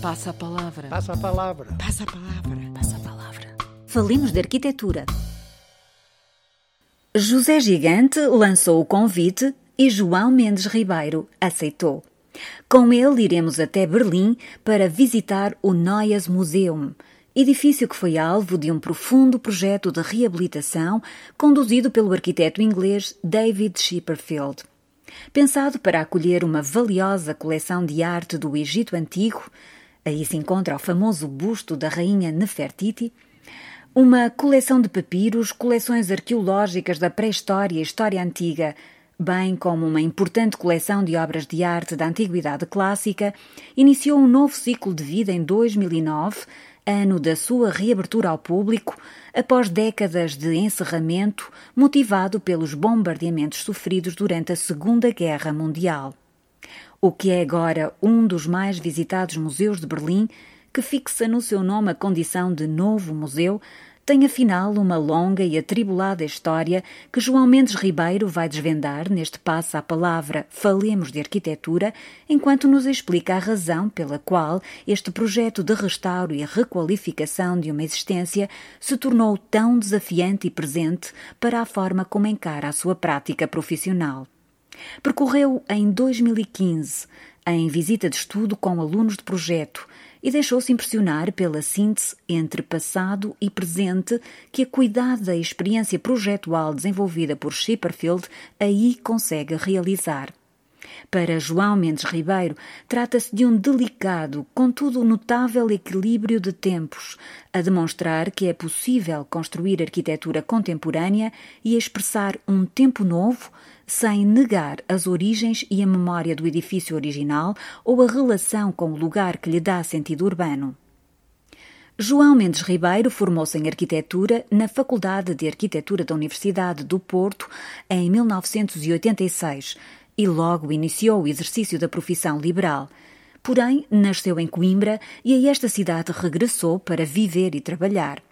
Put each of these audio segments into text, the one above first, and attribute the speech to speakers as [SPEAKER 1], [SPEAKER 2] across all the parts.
[SPEAKER 1] Passa a palavra.
[SPEAKER 2] Passa a palavra.
[SPEAKER 1] Passa a palavra. Passa a palavra.
[SPEAKER 3] Falemos de arquitetura. José Gigante lançou o convite e João Mendes Ribeiro aceitou. Com ele iremos até Berlim para visitar o Neues Museum, edifício que foi alvo de um profundo projeto de reabilitação conduzido pelo arquiteto inglês David Chipperfield. Pensado para acolher uma valiosa coleção de arte do Egito Antigo, aí se encontra o famoso busto da rainha Nefertiti, uma coleção de papiros, coleções arqueológicas da pré-história e história antiga, bem como uma importante coleção de obras de arte da Antiguidade Clássica, iniciou um novo ciclo de vida em 2009, ano da sua reabertura ao público, após décadas de encerramento motivado pelos bombardeamentos sofridos durante a Segunda Guerra Mundial. O que é agora um dos mais visitados museus de Berlim, que fixa no seu nome a condição de novo museu, tem afinal uma longa e atribulada história que João Mendes Ribeiro vai desvendar neste passo à palavra Falemos de Arquitetura, enquanto nos explica a razão pela qual este projeto de restauro e requalificação de uma existência se tornou tão desafiante e presente para a forma como encara a sua prática profissional. Percorreu em 2015, em visita de estudo com alunos de projeto, e deixou-se impressionar pela síntese entre passado e presente que a cuidada experiência projetual desenvolvida por Chipperfield aí consegue realizar. Para João Mendes Ribeiro, trata-se de um delicado, contudo notável equilíbrio de tempos, a demonstrar que é possível construir arquitetura contemporânea e expressar um tempo novo sem negar as origens e a memória do edifício original ou a relação com o lugar que lhe dá sentido urbano. João Mendes Ribeiro formou-se em arquitetura na Faculdade de Arquitetura da Universidade do Porto em 1986 e logo iniciou o exercício da profissão liberal. Porém, nasceu em Coimbra e a esta cidade regressou para viver e trabalhar.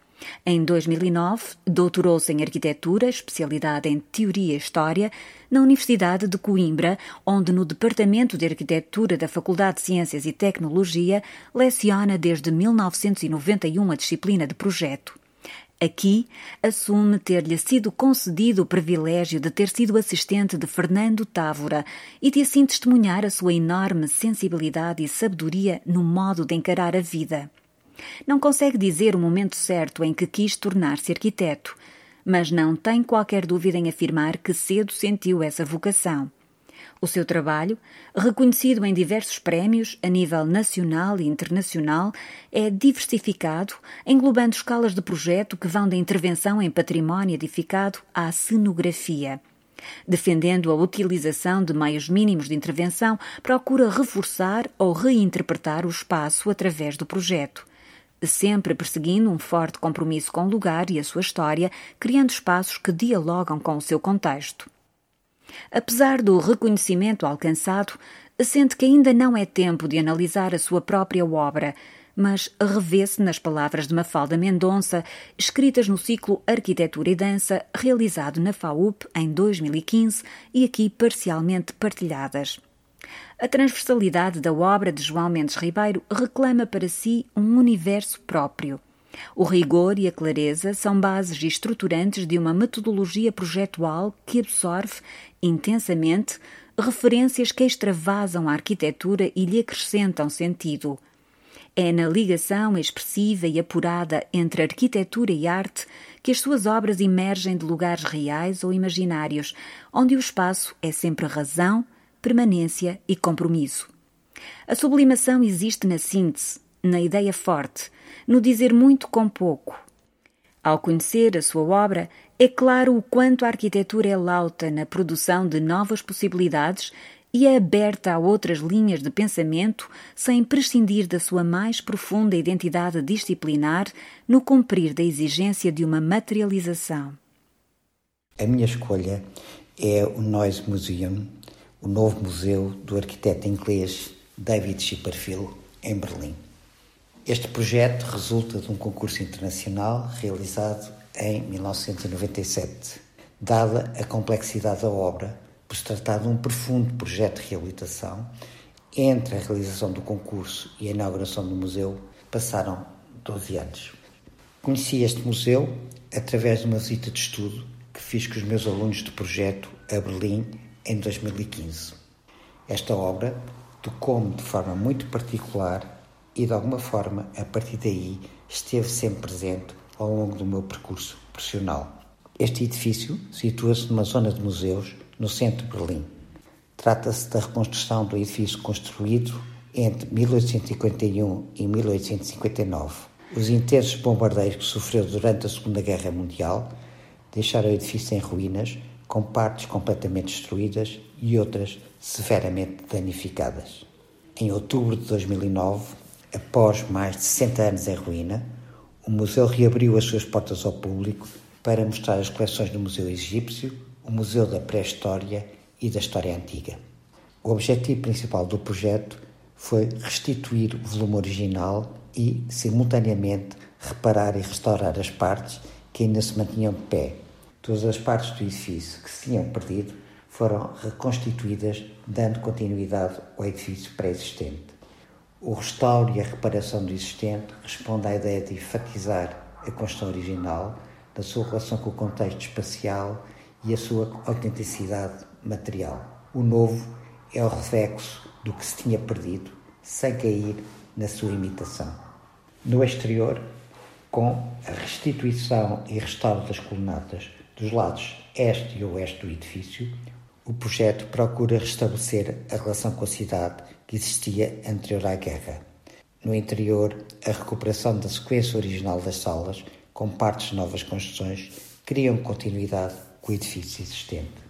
[SPEAKER 3] Em 2009, doutorou-se em Arquitetura, especialidade em Teoria e História, na Universidade de Coimbra, onde, no Departamento de Arquitetura da Faculdade de Ciências e Tecnologia, leciona desde 1991 a disciplina de projeto. Aqui, assume ter-lhe sido concedido o privilégio de ter sido assistente de Fernando Távora e de assim testemunhar a sua enorme sensibilidade e sabedoria no modo de encarar a vida. Não consegue dizer o momento certo em que quis tornar-se arquiteto, mas não tem qualquer dúvida em afirmar que cedo sentiu essa vocação. O seu trabalho, reconhecido em diversos prémios a nível nacional e internacional, é diversificado, englobando escalas de projeto que vão da intervenção em património edificado à cenografia. Defendendo a utilização de meios mínimos de intervenção, procura reforçar ou reinterpretar o espaço através do projeto sempre perseguindo um forte compromisso com o lugar e a sua história, criando espaços que dialogam com o seu contexto. Apesar do reconhecimento alcançado, sente que ainda não é tempo de analisar a sua própria obra, mas revê-se nas palavras de Mafalda Mendonça, escritas no ciclo Arquitetura e Dança, realizado na FAUP em 2015 e aqui parcialmente partilhadas. A transversalidade da obra de João Mendes Ribeiro reclama para si um universo próprio. O rigor e a clareza são bases estruturantes de uma metodologia projetual que absorve intensamente referências que extravasam a arquitetura e lhe acrescentam sentido. É na ligação expressiva e apurada entre arquitetura e arte que as suas obras emergem de lugares reais ou imaginários, onde o espaço é sempre razão, permanência e compromisso. A sublimação existe na síntese, na ideia forte, no dizer muito com pouco. Ao conhecer a sua obra, é claro o quanto a arquitetura é lauta na produção de novas possibilidades e é aberta a outras linhas de pensamento sem prescindir da sua mais profunda identidade disciplinar no cumprir da exigência de uma materialização.
[SPEAKER 2] A minha escolha é o Noise Museum o novo museu do arquiteto inglês David Chipperfield, em Berlim. Este projeto resulta de um concurso internacional realizado em 1997. Dada a complexidade da obra, por se tratar de um profundo projeto de reabilitação, Entre a realização do concurso e a inauguração do museu passaram 12 anos. Conheci este museu através de uma visita de estudo que fiz com os meus alunos do projeto a Berlim em 2015. Esta obra tocou-me de forma muito particular e, de alguma forma, a partir daí, esteve sempre presente ao longo do meu percurso profissional. Este edifício situa-se numa zona de museus no centro de Berlim. Trata-se da reconstrução do edifício construído entre 1851 e 1859. Os intensos bombardeios que sofreu durante a Segunda Guerra Mundial deixaram o edifício em ruínas, com partes completamente destruídas e outras severamente danificadas. Em outubro de 2009, após mais de 60 anos em ruína, o museu reabriu as suas portas ao público para mostrar as coleções do Museu Egípcio, o Museu da Pré-História e da História Antiga. O objetivo principal do projeto foi restituir o volume original e, simultaneamente, reparar e restaurar as partes que ainda se mantinham de pé. Todas as partes do edifício que se tinham perdido foram reconstituídas, dando continuidade ao edifício pré-existente. O restauro e a reparação do existente responde à ideia de enfatizar a construção original, da sua relação com o contexto espacial e a sua autenticidade material. O novo é o reflexo do que se tinha perdido, sem cair na sua imitação. No exterior, com a restituição e restauro das colunatas dos lados este e oeste do edifício, o projeto procura restabelecer a relação com a cidade que existia anterior à guerra. No interior, a recuperação da sequência original das salas, com partes de novas construções, criam continuidade com o edifício existente.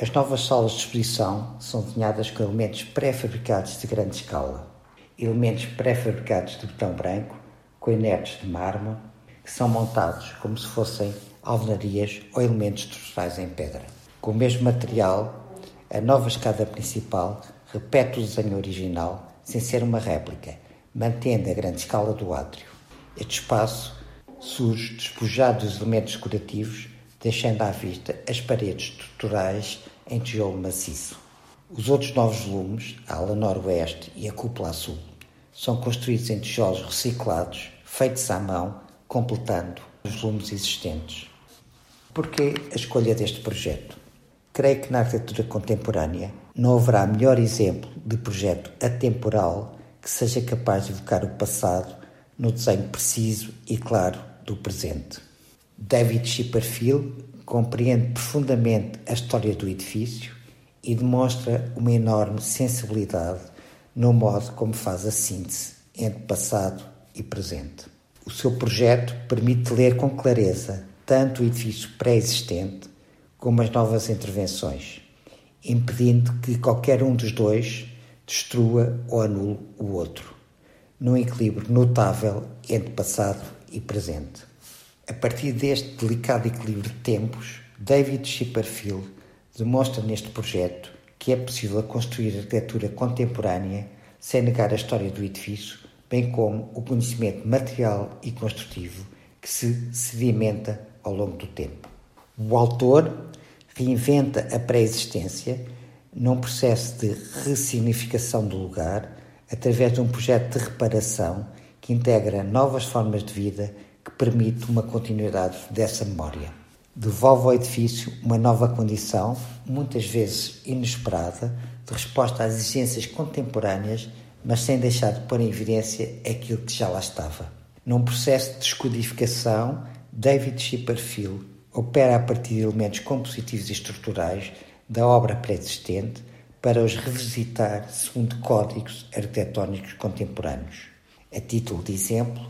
[SPEAKER 2] As novas salas de exposição são desenhadas com elementos pré-fabricados de grande escala, elementos pré-fabricados de botão branco, com inertes de mármore, que são montados como se fossem alvenarias ou elementos estruturais em pedra. Com o mesmo material, a nova escada principal repete o desenho original sem ser uma réplica, mantendo a grande escala do átrio. Este espaço surge despojado dos elementos decorativos, deixando à vista as paredes estruturais em tijolo maciço. Os outros novos volumes, a ala noroeste e a cúpula sul, são construídos em tijolos reciclados, feitos à mão, completando os volumes existentes. Porquê a escolha deste projeto? Creio que na arquitetura contemporânea não haverá melhor exemplo de projeto atemporal que seja capaz de evocar o passado no desenho preciso e claro do presente. David Chipperfield compreende profundamente a história do edifício e demonstra uma enorme sensibilidade no modo como faz a síntese entre passado e presente. O seu projeto permite ler com clareza tanto o edifício pré-existente como as novas intervenções, impedindo que qualquer um dos dois destrua ou anule o outro, num equilíbrio notável entre passado e presente. A partir deste delicado equilíbrio de tempos, David Chipperfield demonstra neste projeto que é possível construir arquitetura contemporânea sem negar a história do edifício, bem como o conhecimento material e construtivo que se sedimenta ao longo do tempo. O autor reinventa a pré-existência num processo de ressignificação do lugar através de um projeto de reparação que integra novas formas de vida que permite uma continuidade dessa memória. Devolve ao edifício uma nova condição, muitas vezes inesperada, de resposta às exigências contemporâneas, mas sem deixar de pôr em evidência aquilo que já lá estava. Num processo de descodificação, David Chipperfield opera a partir de elementos compositivos e estruturais da obra pré-existente para os revisitar segundo códigos arquitetónicos contemporâneos. A título de exemplo,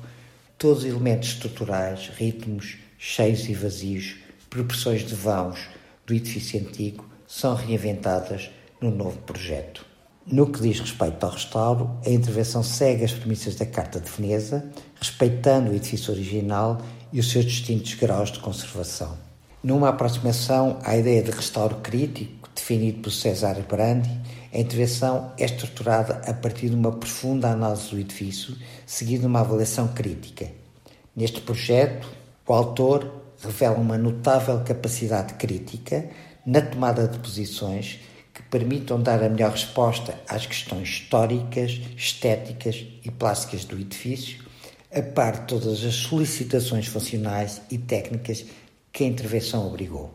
[SPEAKER 2] todos os elementos estruturais, ritmos cheios e vazios, proporções de vãos do edifício antigo são reinventadas no novo projeto. No que diz respeito ao restauro, a intervenção segue as premissas da Carta de Veneza, respeitando o edifício original e os seus distintos graus de conservação. Numa aproximação à ideia de restauro crítico, definido por César Brandi, a intervenção é estruturada a partir de uma profunda análise do edifício, seguindo uma avaliação crítica. Neste projeto, o autor revela uma notável capacidade crítica na tomada de posições que permitam dar a melhor resposta às questões históricas, estéticas e plásticas do edifício, a par de todas as solicitações funcionais e técnicas que a intervenção obrigou.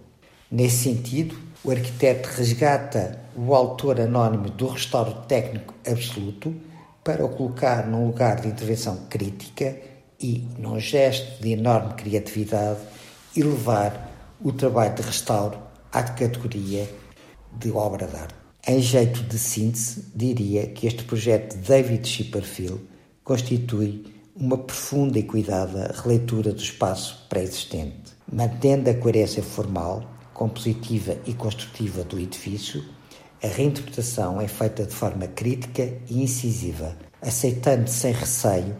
[SPEAKER 2] Nesse sentido, o arquiteto resgata o autor anónimo do restauro técnico absoluto para o colocar num lugar de intervenção crítica e, num gesto de enorme criatividade, elevar o trabalho de restauro à categoria de obra de arte. Em jeito de síntese, diria que este projeto de David Chipperfield constitui uma profunda e cuidada releitura do espaço pré-existente, mantendo a coerência formal, compositiva e construtiva do edifício, a reinterpretação é feita de forma crítica e incisiva, aceitando sem receio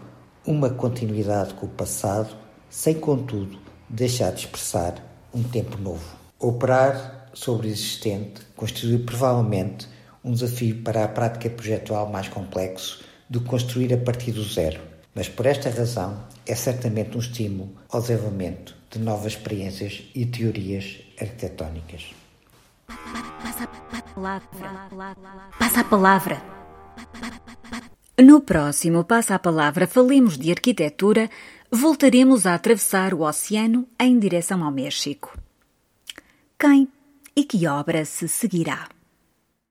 [SPEAKER 2] uma continuidade com o passado, sem, contudo, deixar de expressar um tempo novo. Operar sobre o existente constitui provavelmente um desafio para a prática projetual mais complexo do que construir a partir do zero, mas por esta razão é certamente um estímulo ao desenvolvimento de novas experiências e teorias arquitetónicas.
[SPEAKER 3] Passa a palavra. No próximo Passa a Palavra Falemos de Arquitetura, voltaremos a atravessar o oceano em direção ao México. Quem e que obra se seguirá?